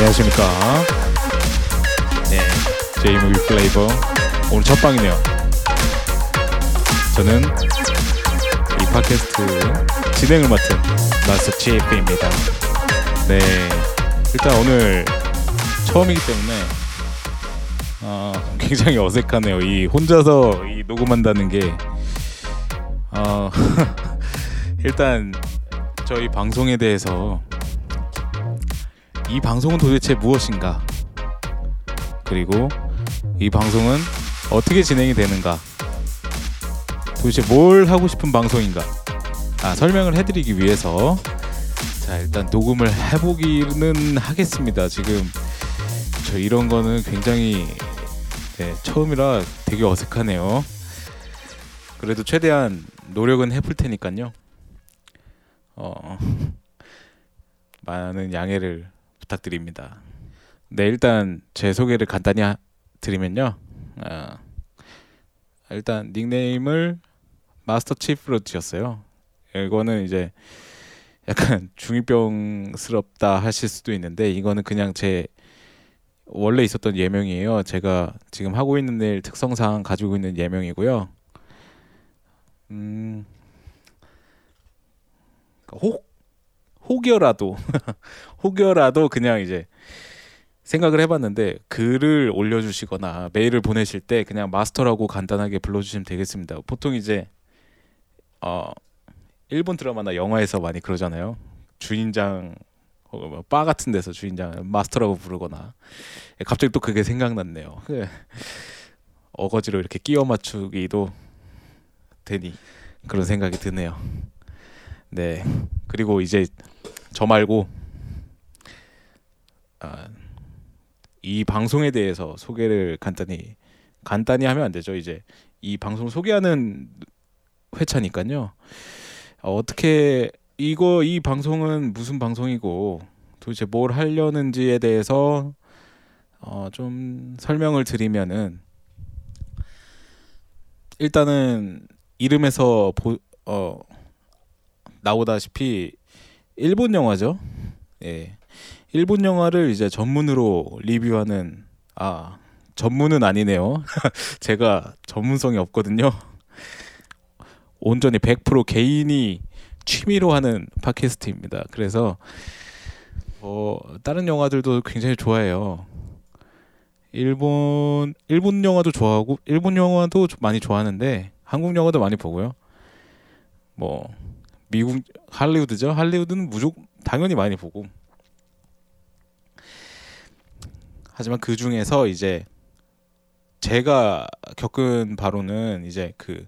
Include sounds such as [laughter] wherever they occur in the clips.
네, 안녕하십니까. 네, 제이무비 플레이버 오늘 첫 방이네요. 저는 이 팟캐스트 진행을 맡은 마스터 치프입니다. 네, 일단 오늘 처음이기 때문에 어, 굉장히 어색하네요. 이 혼자서 이 녹음한다는 게 어, [laughs] 일단 저희 방송에 대해서 이 방송은 도대체 무엇인가? 그리고 이 방송은 어떻게 진행이 되는가? 도대체 뭘 하고 싶은 방송인가? 아, 설명을 해드리기 위해서 자 일단 녹음을 해보기는 하겠습니다. 지금 저 이런 거는 굉장히 네, 처음이라 되게 어색하네요. 그래도 최대한 노력은 해볼 테니까요. 어, [laughs] 많은 양해를 부탁드립니다. 네, 일단 제 소개를 간단히 하, 드리면요. 아, 일단 닉네임을 마스터 치프로 지었어요. 이거는 이제 약간 [laughs] 중이병스럽다 하실 수도 있는데 이거는 그냥 제 원래 있었던 예명이에요. 제가 지금 하고 있는 일 특성상 가지고 있는 예명이고요. 음, 혹 혹여라도 [laughs] 혹여라도 그냥 이제 생각을 해봤는데 글을 올려주시거나 메일을 보내실 때 그냥 마스터라고 간단하게 불러주시면 되겠습니다. 보통 이제 어 일본 드라마나 영화에서 많이 그러잖아요. 주인장 뭐바 같은 데서 주인장 마스터라고 부르거나 갑자기 또 그게 생각났네요. [laughs] 어거지로 이렇게 끼워 맞추기도 되니 그런 생각이 드네요. 네 그리고 이제 저 말고 아, 이 방송에 대해서 소개를 간단히 간단히 하면 안 되죠. 이제 이 방송 소개하는 회차니까요. 어, 어떻게 이거 이 방송은 무슨 방송이고 도대체 뭘 하려는지에 대해서 어, 좀 설명을 드리면은 일단은 이름에서 보, 어, 나오다시피 일본 영화죠. 예. 일본 영화를 이제 전문으로 리뷰하는 아 전문은 아니네요. [laughs] 제가 전문성이 없거든요. 온전히 100% 개인이 취미로 하는 팟캐스트입니다. 그래서 어, 다른 영화들도 굉장히 좋아해요. 일본 일본 영화도 좋아하고 일본 영화도 많이 좋아하는데 한국 영화도 많이 보고요. 뭐 미국 할리우드죠. 할리우드는 무조건 당연히 많이 보고. 하지만 그 중에서 이제 제가 겪은 바로는 이제 그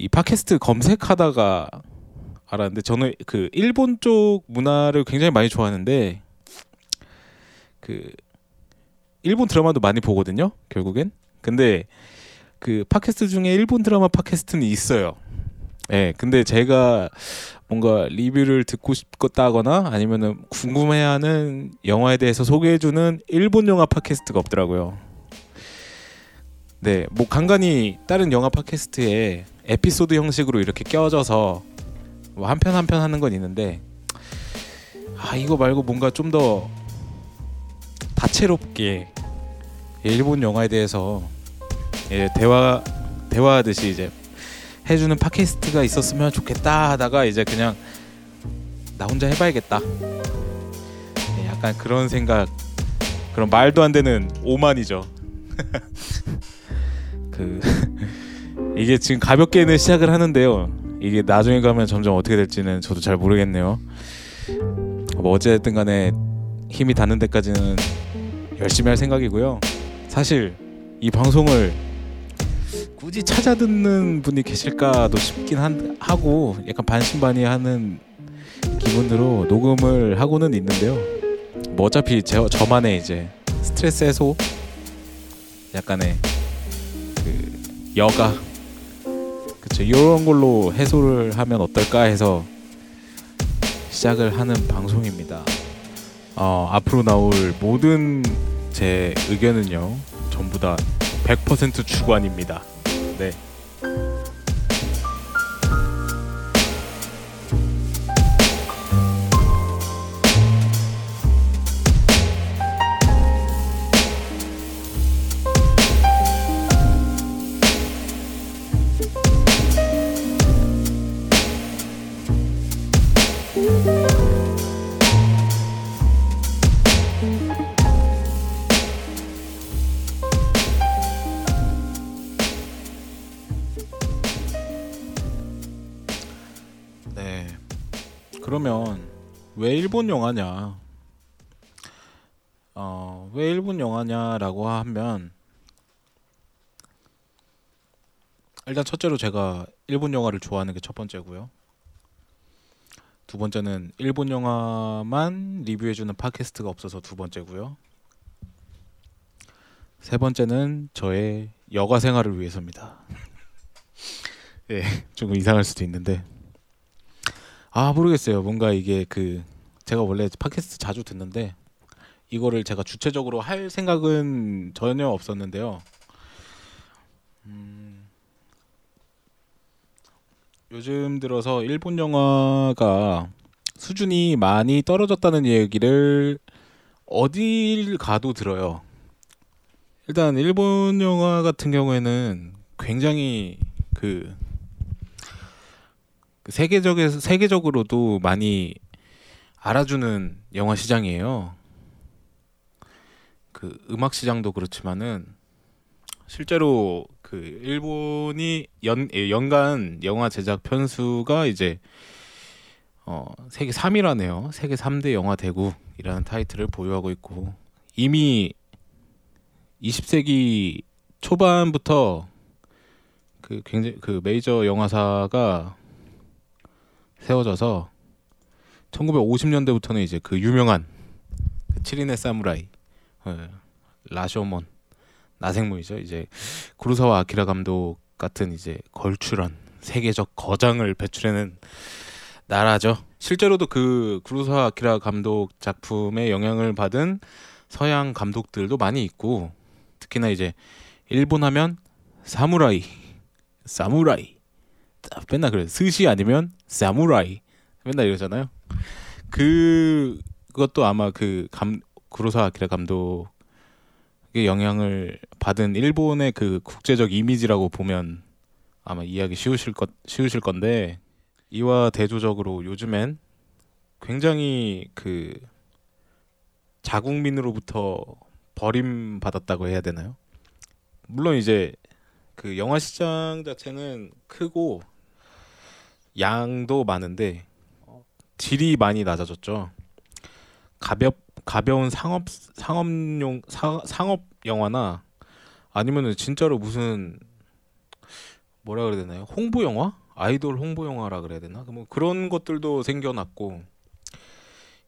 이 팟캐스트 검색하다가 알았는데 저는 그 일본 쪽 문화를 굉장히 많이 좋아하는데 그 일본 드라마도 많이 보거든요. 결국엔. 근데 그 팟캐스트 중에 일본 드라마 팟캐스트는 있어요. 예. 네, 근데 제가 뭔가 리뷰를 듣고 싶다거나 아니면은 궁금해하는 영화에 대해서 소개해주는 일본 영화 팟캐스트가 없더라고요. 네, 뭐 간간히 다른 영화 팟캐스트에 에피소드 형식으로 이렇게 껴져서 뭐 한편 한편 하는 건 있는데 아 이거 말고 뭔가 좀 더 다채롭게 일본 영화에 대해서 예, 대화 대화하듯이 이제 해주는 팟캐스트가 있었으면 좋겠다 하다가 이제 그냥 나 혼자 해봐야겠다. 예, 약간 그런 생각, 그런 말도 안 되는 오만이죠. [laughs] 그 [laughs] 이게 지금 가볍게는 시작을 하는데요. 이게 나중에 가면 점점 어떻게 될지는 저도 잘 모르겠네요. 뭐 어쨌든 간에 힘이 닿는 데까지는 열심히 할 생각이고요. 사실 이 방송을 굳이 찾아 듣는 분이 계실까도 싶긴 한, 하고 약간 반신반의하는 기분으로 녹음을 하고는 있는데요. 뭐 어차피 제, 저만의 이제 스트레스 해소 약간의 그 여가 그쵸 이런 걸로 해소를 하면 어떨까 해서 시작을 하는 방송입니다. 어, 앞으로 나올 모든 제 의견은요 전부 다 100% 주관입니다. 네. 일본 영화냐? 어, 왜 일본 영화냐라고 하면 일단 첫째로 제가 일본 영화를 좋아하는 게 첫 번째고요. 두 번째는 일본 영화만 리뷰해주는 팟캐스트가 없어서 두 번째고요. 세 번째는 저의 여가 생활을 위해서입니다. [laughs] 예, 조금 이상할 수도 있는데 아 모르겠어요. 뭔가 이게 그 제가 원래 팟캐스트 자주 듣는데 이거를 제가 주체적으로 할 생각은 전혀 없었는데요. 음, 요즘 들어서 일본 영화가 수준이 많이 떨어졌다는 얘기를 어딜 가도 들어요. 일단 일본 영화 같은 경우에는 굉장히 그, 그 세계적에서 세계적으로도 많이 알아주는 영화 시장이에요. 그 음악 시장도 그렇지만은 실제로 그 일본이 연 예, 연간 영화 제작 편수가 이제 어 세계 3위라네요. 세계 3대 영화 대국이라는 타이틀을 보유하고 있고 이미 20세기 초반부터 그 굉장히 그 메이저 영화사가 세워져서 1950년대부터는 이제 그 유명한 그 7인의 사무라이 어, 라쇼몬 나생모이죠. 이제 구로사와 아키라 감독 같은 이제 걸출한 세계적 거장을 배출해낸 나라죠. 실제로도 그 구로사와 아키라 감독 작품에 영향을 받은 서양 감독들도 많이 있고 특히나 이제 일본 하면 사무라이 사무라이 맨날 그래 스시 아니면 사무라이 맨날 이러잖아요. 그 그것도 아마 그감 구로사 아키라 감독의 영향을 받은 일본의 그 국제적 이미지라고 보면 아마 이해하기 쉬우실 것 쉬우실 건데 이와 대조적으로 요즘엔 굉장히 그 자국민으로부터 버림받았다고 해야 되나요? 물론 이제 그 영화 시장 자체는 크고 양도 많은데 질이 많이 낮아졌죠. 가볍 가벼운 상업 상업용 사, 상업 영화나 아니면은 진짜로 무슨 뭐라 그래야 되나요? 홍보 영화? 아이돌 홍보 영화라 그래야 되나? 뭐 그런 것들도 생겨났고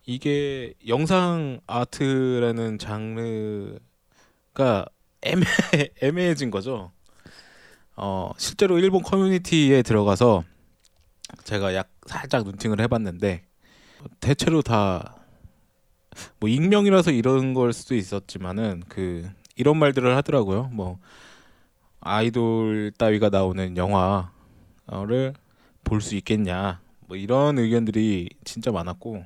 이게 영상 아트라는 장르가 애매 [laughs] 애매해진 거죠. 어 실제로 일본 커뮤니티에 들어가서 제가 약 살짝 눈팅을 해봤는데 대체로 다 뭐 익명이라서 이런 걸 수도 있었지만은 그 이런 말들을 하더라고요. 뭐 아이돌 따위가 나오는 영화를 볼 수 있겠냐. 뭐 이런 의견들이 진짜 많았고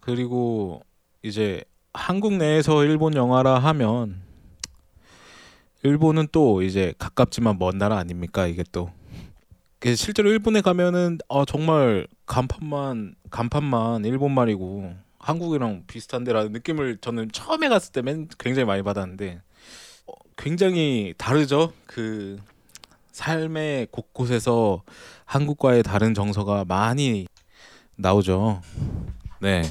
그리고 이제 한국 내에서 일본 영화라 하면 일본은 또 이제 가깝지만 먼 나라 아닙니까? 이게 또 실제로 일본에 가면은 아 정말 간판만 간판만 일본 말이고 한국이랑 비슷한데라는 느낌을 저는 처음에 갔을 때면 굉장히 많이 받았는데 어, 굉장히 다르죠. 그 삶의 곳곳에서 한국과의 다른 정서가 많이 나오죠. 네.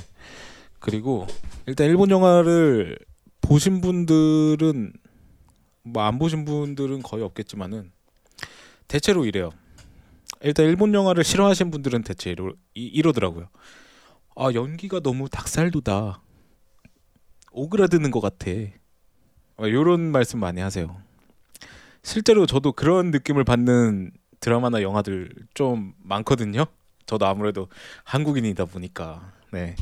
그리고 일단 일본 영화를 보신 분들은 뭐 안 보신 분들은 거의 없겠지만은 대체로 이래요. 일단 일본 영화를 싫어하시는 분들은 대체 이러, 이러더라고요. 아 연기가 너무 닭살도다. 오그라드는 것 같아. 이런 아, 말씀 많이 하세요. 실제로 저도 그런 느낌을 받는 드라마나 영화들 좀 많거든요. 저도 아무래도 한국인이다 보니까 네.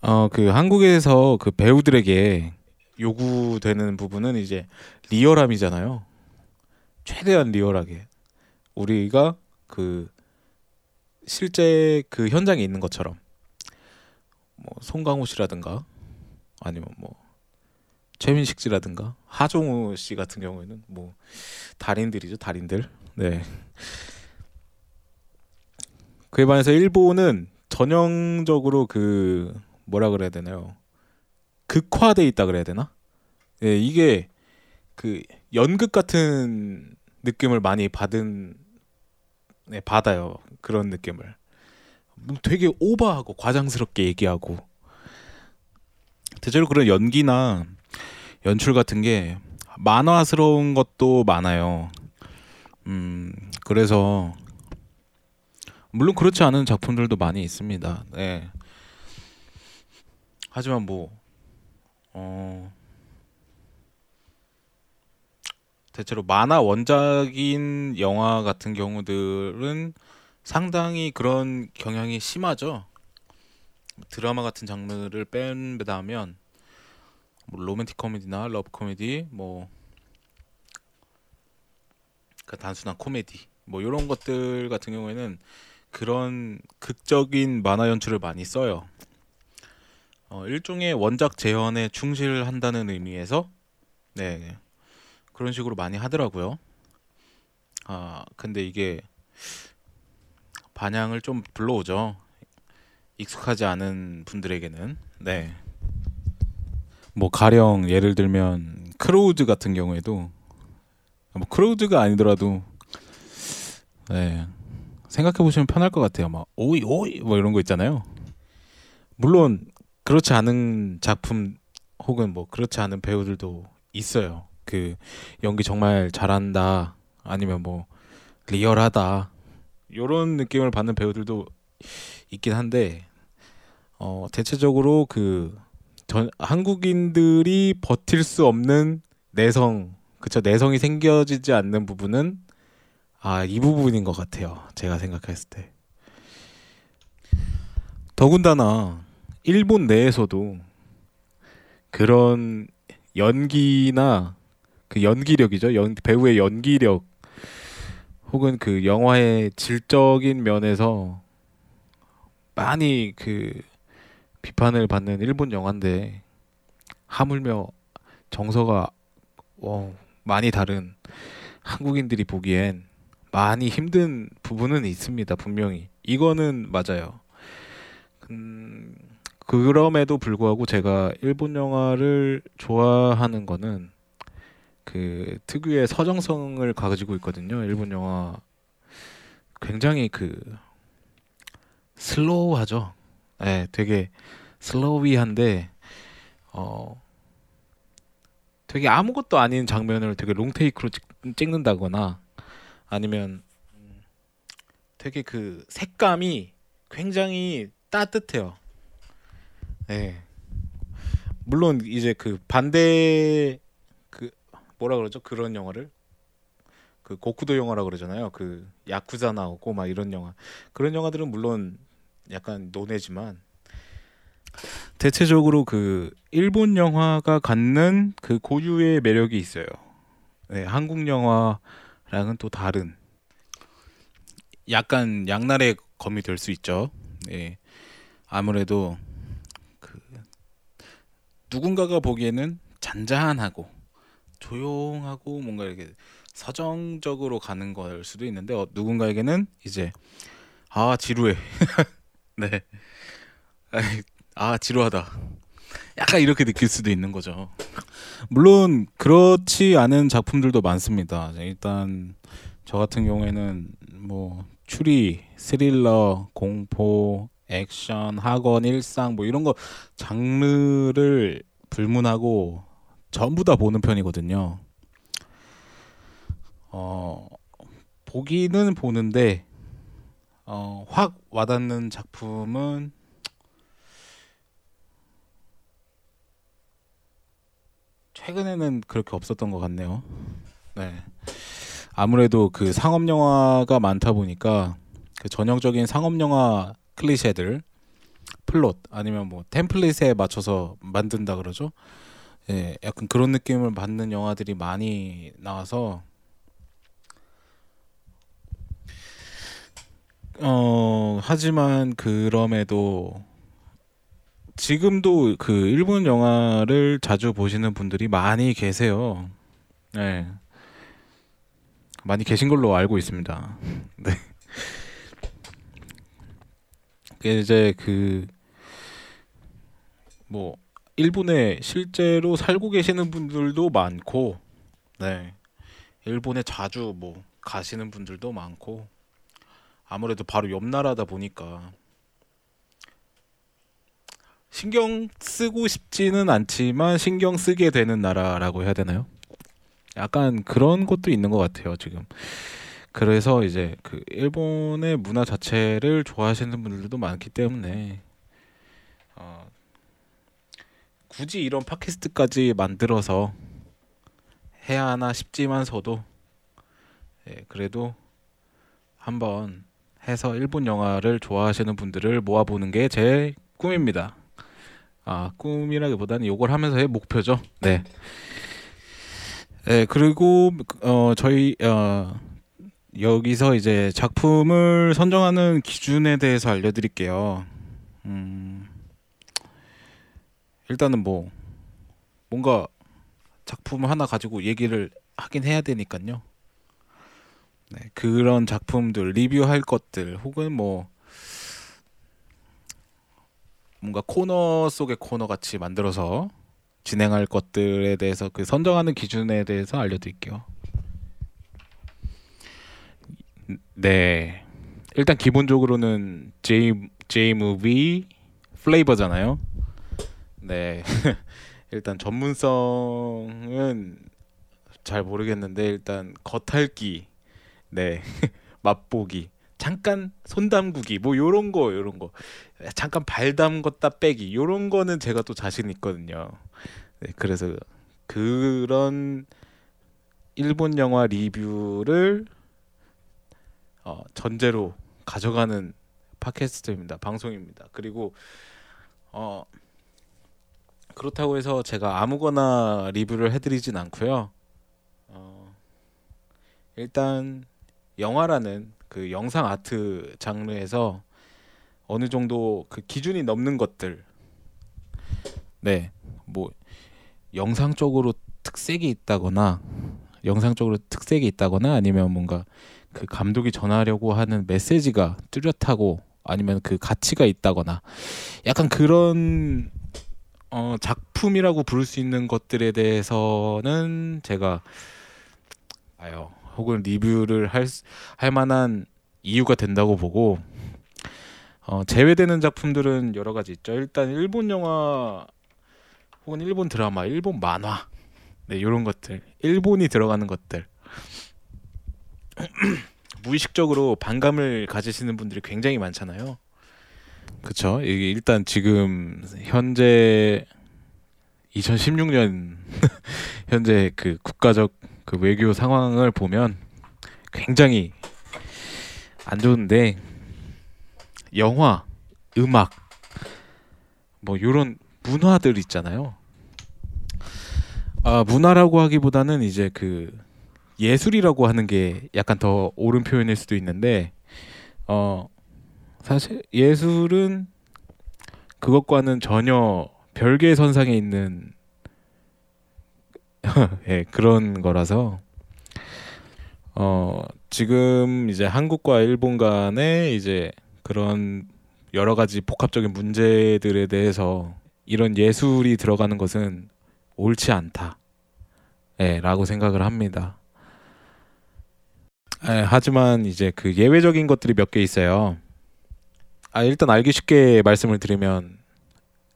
어 그 한국에서 그 배우들에게 요구되는 부분은 이제 리얼함이잖아요. 최대한 리얼하게 우리가 그 실제 그 현장에 있는 것처럼 뭐 송강호 씨라든가 아니면 뭐 최민식 씨라든가 하종우 씨 같은 경우에는 뭐 달인들이죠 달인들 네 그에 반해서 일본은 전형적으로 그 뭐라 그래야 되나요? 극화돼 있다 그래야 되나? 예, 이게 그 연극 같은 느낌을 많이 받은 네, 받아요. 그런 느낌을. 뭐 되게 오버하고 과장스럽게 얘기하고 대체로 그런 연기나 연출 같은 게 만화스러운 것도 많아요. 음, 그래서 물론 그렇지 않은 작품들도 많이 있습니다. 네. 하지만 뭐 어, 대체로 만화 원작인 영화 같은 경우들은 상당히 그런 경향이 심하죠. 드라마 같은 장르를 뺀다면 뭐 로맨틱 코미디나 러브 코미디 뭐그 단순한 코미디 뭐 이런 것들 같은 경우에는 그런 극적인 만화 연출을 많이 써요. 어, 일종의 원작 재현에 충실한다는 의미에서 네 그런 식으로 많이 하더라고요. 아 근데 이게 반향을 좀 불러오죠. 익숙하지 않은 분들에게는 네. 뭐 가령 예를 들면 크로우즈 같은 경우에도 뭐 크로우즈가 아니더라도 네. 생각해 보시면 편할 것 같아요. 막 おい おい 뭐 이런 거 있잖아요. 물론 그렇지 않은 작품 혹은 뭐 그렇지 않은 배우들도 있어요. 그 연기 정말 잘한다. 아니면 뭐 리얼하다. 이런 느낌을 받는 배우들도 있긴 한데 어 대체적으로 그 전, 한국인들이 버틸 수 없는 내성 그쵸? 내성이 생겨지지 않는 부분은 아 이 부분인 것 같아요. 제가 생각했을 때. 더군다나 일본 내에서도 그런 연기나 그 연기력이죠. 연, 배우의 연기력 혹은 그 영화의 질적인 면에서 많이 그 비판을 받는 일본 영화인데 하물며 정서가 어, 많이 다른 한국인들이 보기엔 많이 힘든 부분은 있습니다 분명히. 이거는 맞아요. 음, 그럼에도 불구하고 제가 일본 영화를 좋아하는 거는 그 특유의 서정성을 가지고 있거든요 일본 영화 굉장히 그 슬로우하죠 네, 되게 슬로위한데 어 되게 아무것도 아닌 장면을 되게 롱테이크로 찍, 찍는다거나 아니면 되게 그 색감이 굉장히 따뜻해요. 네. 물론 이제 그 반대 그 뭐라 그러죠? 그런 영화를 그 고쿠도 영화라 그러잖아요. 그 야쿠자 나오고 막 이런 영화. 그런 영화들은 물론 약간 논외지만 대체적으로 그 일본 영화가 갖는 그 고유의 매력이 있어요. 네, 한국 영화랑은 또 다른 약간 양날의 검이 될 수 있죠. 네. 아무래도 그 누군가가 보기에는 잔잔하고 조용하고 뭔가 이렇게 서정적으로 가는 걸 수도 있는데 어, 누군가에게는 이제 아 지루해 [laughs] 네. 아, 지루하다. 약간 이렇게 느낄 수도 있는 거죠. 물론 그렇지 않은 작품들도 많습니다. 일단 저 같은 경우에는 뭐 추리, 스릴러, 공포, 액션, 학원, 일상 뭐 이런 거 장르를 불문하고 전부 다 보는 편이거든요. 어 보기는 보는데 어, 확 와닿는 작품은 최근에는 그렇게 없었던 것 같네요. 네. 아무래도 그 상업 영화가 많다 보니까 그 전형적인 상업 영화 클리셰들 플롯 아니면 뭐 템플릿에 맞춰서 만든다 그러죠. 예, 약간 그런 느낌을 받는 영화들이 많이 나와서 어 하지만 그럼에도 지금도 그 일본 영화를 자주 보시는 분들이 많이 계세요. 네. 많이 계신 걸로 알고 있습니다. [laughs] 네. 이제 그 뭐 일본에 실제로 살고 계시는 분들도 많고, 네, 일본에 자주 뭐 가시는 분들도 많고, 아무래도 바로 옆 나라다 보니까 신경 쓰고 싶지는 않지만 신경 쓰게 되는 나라라고 해야 되나요? 약간 그런 것도 있는 것 같아요 지금. 그래서 이제 그 일본의 문화 자체를 좋아하시는 분들도 많기 때문에 어, 굳이 이런 팟캐스트까지 만들어서 해야 하나 싶지만서도 예, 그래도 한번 해서 일본 영화를 좋아하시는 분들을 모아보는 게 제 꿈입니다. 아 꿈이라기보다는 이걸 하면서의 목표죠. 네. 네 그리고 어 저희 어 여기서 이제 작품을 선정하는 기준에 대해서 알려드릴게요. 음, 일단은 뭐 뭔가 작품 하나 가지고 얘기를 하긴 해야 되니까요. 네, 그런 작품들 리뷰할 것들 혹은 뭐 뭔가 코너 속의 코너 같이 만들어서 진행할 것들에 대해서 그 선정하는 기준에 대해서 알려드릴게요. 네, 일단 기본적으로는 J J 무비 플레이버잖아요. 네, [laughs] 일단 전문성은 잘 모르겠는데 일단 겉핥기 네. [laughs] 맛보기 잠깐 손 담그기 뭐 요런 거 요런 거. 잠깐 발 담궜다 빼기 요런 거는 제가 또 자신 있거든요. 네, 그래서 그런 일본 영화 리뷰를 어, 전제로 가져가는 팟캐스트입니다. 방송입니다. 그리고 어 그렇다고 해서 제가 아무거나 리뷰를 해드리진 않고요. 어, 일단 영화라는 그 영상 아트 장르에서 어느 정도 그 기준이 넘는 것들. 네 뭐 영상적으로 특색이 있다거나 영상적으로 특색이 있다거나 아니면 뭔가 그 감독이 전하려고 하는 메시지가 뚜렷하고 아니면 그 가치가 있다거나 약간 그런 어 작품이라고 부를 수 있는 것들에 대해서는 제가 아요 혹은 리뷰를 할, 할 만한 이유가 된다고 보고 어, 제외되는 작품들은 여러 가지 있죠. 일단 일본 영화 혹은 일본 드라마, 일본 만화 네, 이런 것들, 일본이 들어가는 것들 [clears throat] 무의식적으로 반감을 가지시는 분들이 굉장히 많잖아요. 그렇죠. 이게 일단 지금 현재 2016년 [laughs] 현재 그 국가적 그 외교 상황을 보면 굉장히 안 좋은데 영화, 음악 뭐 이런 문화들 있잖아요. 아 문화라고 하기보다는 이제 그 예술이라고 하는 게 약간 더 옳은 표현일 수도 있는데 어 사실 예술은 그것과는 전혀 별개의 선상에 있는 [laughs] 예, 그런 거라서 어 지금 이제 한국과 일본 간에 이제 그런 여러 가지 복합적인 문제들에 대해서 이런 예술이 들어가는 것은 옳지 않다. 예, 라고 생각을 합니다. 예, 하지만 이제 그 예외적인 것들이 몇 개 있어요. 아, 일단 알기 쉽게 말씀을 드리면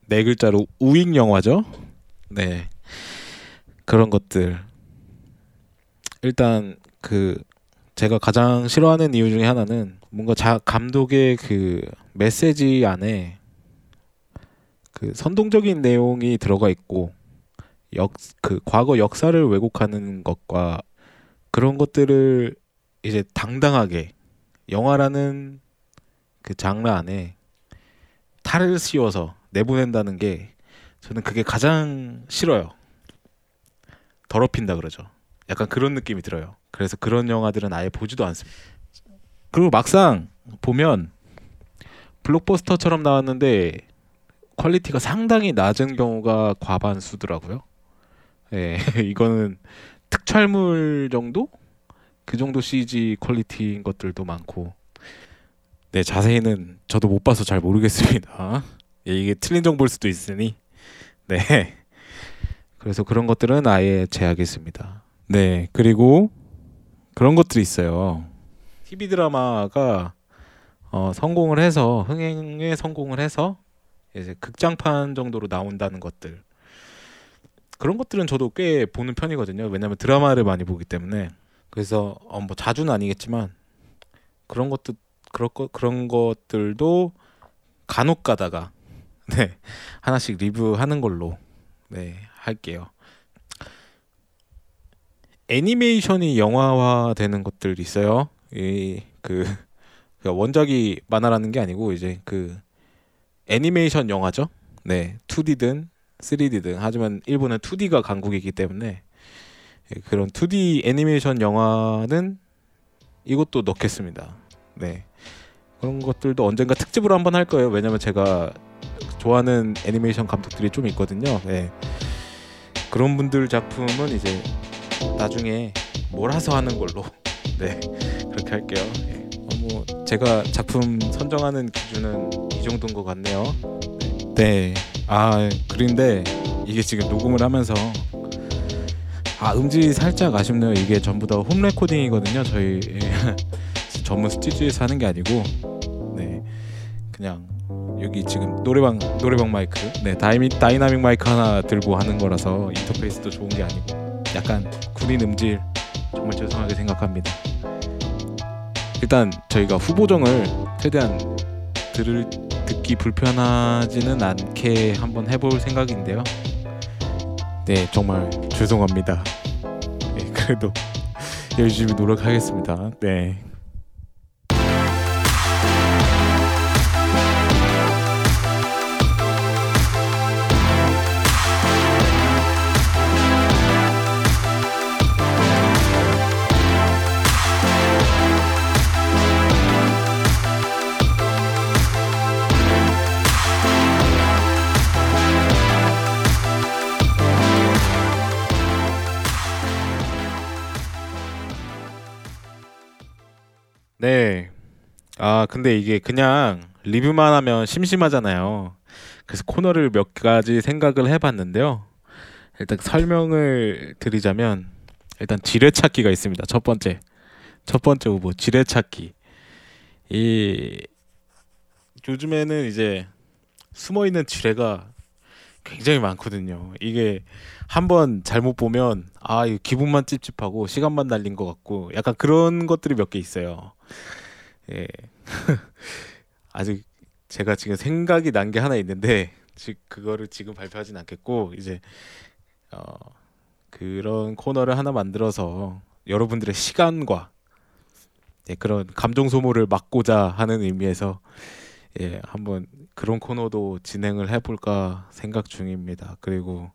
네 글자로 우익 영화죠. 네. 그런 것들 일단 그 제가 가장 싫어하는 이유 중에 하나는 뭔가 자 감독의 그 메시지 안에 그 선동적인 내용이 들어가 있고 역 그 과거 역사를 왜곡하는 것과 그런 것들을 이제 당당하게 영화라는 그 장르 안에 탈을 씌워서 내보낸다는 게 저는 그게 가장 싫어요. 더럽힌다 그러죠. 약간 그런 느낌이 들어요. 그래서 그런 영화들은 아예 보지도 않습니다. 그리고 막상 보면 블록버스터처럼 나왔는데 퀄리티가 상당히 낮은 경우가 과반수더라고요. 예, [laughs] 이거는 특촬물 정도? 그 정도 CG 퀄리티인 것들도 많고 네 자세히는 저도 못 봐서 잘 모르겠습니다. [laughs] 예, 이게 틀린 정보일 수도 있으니 네 그래서 그런 것들은 아예 제하겠습니다. 네 그리고 그런 것들이 있어요. TV 드라마가 어, 성공을 해서 흥행에 성공을 해서 이제 극장판 정도로 나온다는 것들 그런 것들은 저도 꽤 보는 편이거든요. 왜냐하면 드라마를 많이 보기 때문에 그래서 어, 뭐 자주는 아니겠지만 그런 것도 그런 것 그런 것들도 간혹 가다가 [laughs] 네 하나씩 리뷰하는 걸로 네 할게요. 애니메이션이 영화화되는 것들 있어요. 이그 그러니까 원작이 만화라는 게 아니고 이제 그 애니메이션 영화죠. 네, 2D든 3D든 하지만 일본은 2D가 강국이기 때문에 예, 그런 2D 애니메이션 영화는 이것도 넣겠습니다. 네. 그런 것들도 언젠가 특집으로 한번 할 거예요. 왜냐면 제가 좋아하는 애니메이션 감독들이 좀 있거든요. 네. 그런 분들 작품은 이제 나중에 몰아서 하는 걸로 [laughs] 네 그렇게 할게요. 네. 뭐 제가 작품 선정하는 기준은 이 정도인 것 같네요. 네. 아 그런데 이게 지금 녹음을 하면서 아 음질이 살짝 아쉽네요. 이게 전부 다 홈 레코딩이거든요. 저희 [laughs] 전문 스튜디오에서 하는 게 아니고 네 그냥 여기 지금 노래방 노래방 마이크 네 다이미, 다이나믹 마이크 하나 들고 하는 거라서 인터페이스도 좋은 게 아니고 약간 구린 음질 정말 죄송하게 생각합니다. 일단 저희가 후보정을 최대한 들을 듣기 불편하지는 않게 한번 해볼 생각인데요. 네, 정말 죄송합니다. 네, 그래도 [laughs] 열심히 노력하겠습니다. 네. 네. 아, 근데 이게 그냥 리뷰만 하면 심심하잖아요. 그래서 코너를 몇 가지 생각을 해봤는데요. 일단 설명을 드리자면 일단 지뢰찾기가 있습니다. 첫 번째. 첫 번째 후보 지뢰찾기. 이 요즘에는 이제 숨어 있는 지뢰가 굉장히 많거든요. 이게 한번 잘못 보면 아, 이 기분만 찝찝하고 시간만 날린 것 같고 약간 그런 것들이 몇 개 있어요. 예. [laughs] 아직 제가 지금 생각이 난 게 하나 있는데 즉 그거를 지금 발표하진 않겠고 이제 어 그런 코너를 하나 만들어서 여러분들의 시간과 예, 그런 감정 소모를 막고자 하는 의미에서 예, 한번 그런 코너도 진행을 해볼까 생각 중입니다. 그리고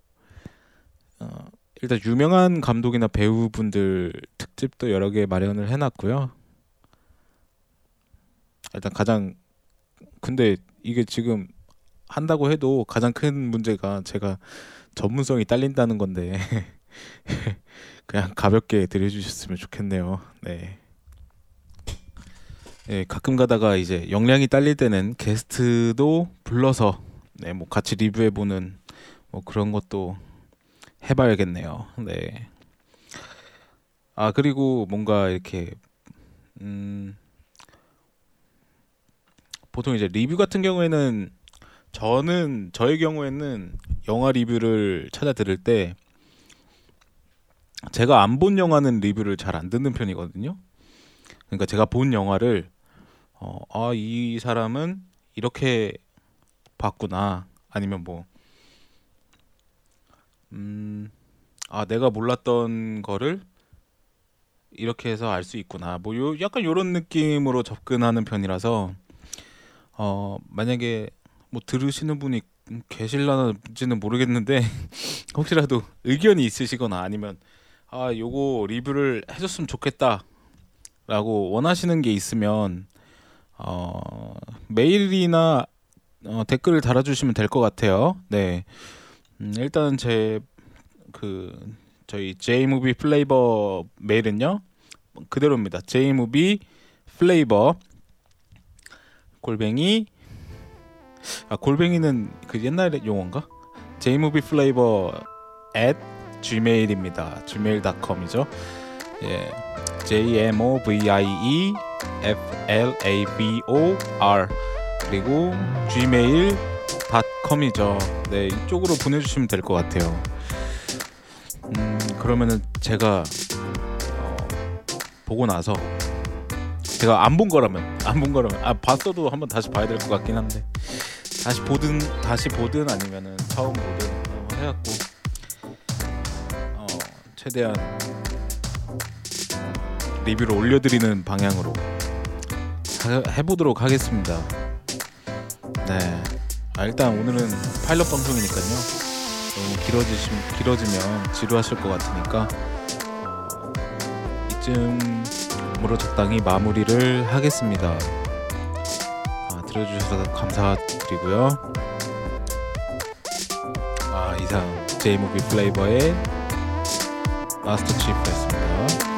어, 일단 유명한 감독이나 배우분들 특집도 여러 개 마련을 해놨고요. 일단 가장 근데 이게 지금 한다고 해도 가장 큰 문제가 제가 전문성이 딸린다는 건데 [laughs] 그냥 가볍게 들려주셨으면 좋겠네요. 네. 네, 가끔 가다가 이제 역량이 딸릴 때는 게스트도 불러서 네, 뭐 같이 리뷰해 보는 뭐 그런 것도 해 봐야겠네요. 네. 아 그리고 뭔가 이렇게 음 보통 이제 리뷰 같은 경우에는 저는 저의 경우에는 영화 리뷰를 찾아 들을 때 제가 안 본 영화는 리뷰를 잘 안 듣는 편이거든요. 그러니까 제가 본 영화를 어, 아, 이 사람은 이렇게 봤구나. 아니면 뭐, 음, 아, 내가 몰랐던 거를 이렇게 해서 알 수 있구나. 뭐, 요, 약간 요런 느낌으로 접근하는 편이라서, 어, 만약에 뭐 들으시는 분이 계실라는지는 모르겠는데 [laughs] 혹시라도 의견이 있으시거나 아니면 아 요거 리뷰를 해줬으면 좋겠다 라고 원하시는 게 있으면 어, 메일이나 어, 댓글을 달아주시면 될 것 같아요. 네, 음, 일단 제그 저희 Jmovie 플레이버 메일은요 그대로입니다. Jmovie 플레이버 골뱅이 아 골뱅이는 그 옛날 용어인가? jmovie flavor at gmail입니다. gmail.com이죠. 예, j m o v i e f l a v o r 그리고 gmail.com이죠. 네, 이쪽으로 보내주시면 될 것 같아요. 음, 그러면은 제가 어, 보고 나서 제가 안 본 거라면 안 본 거라면 아 봤어도 한번 다시 봐야 될 것 같긴 한데 다시 보든 다시 보든 아니면은 처음 보든 어, 해갖고 어, 최대한 리뷰를 올려드리는 방향으로 하, 해보도록 하겠습니다. 네. 아, 일단 오늘은 파일럿 방송이니까요. 너무 길어지심 길어지면 지루하실 것 같으니까 어, 이쯤으로 적당히 마무리를 하겠습니다. 아, 들어주셔서 감사드리고요. 아 이상 제이무비 플레이버의 마스터 치프였습니다.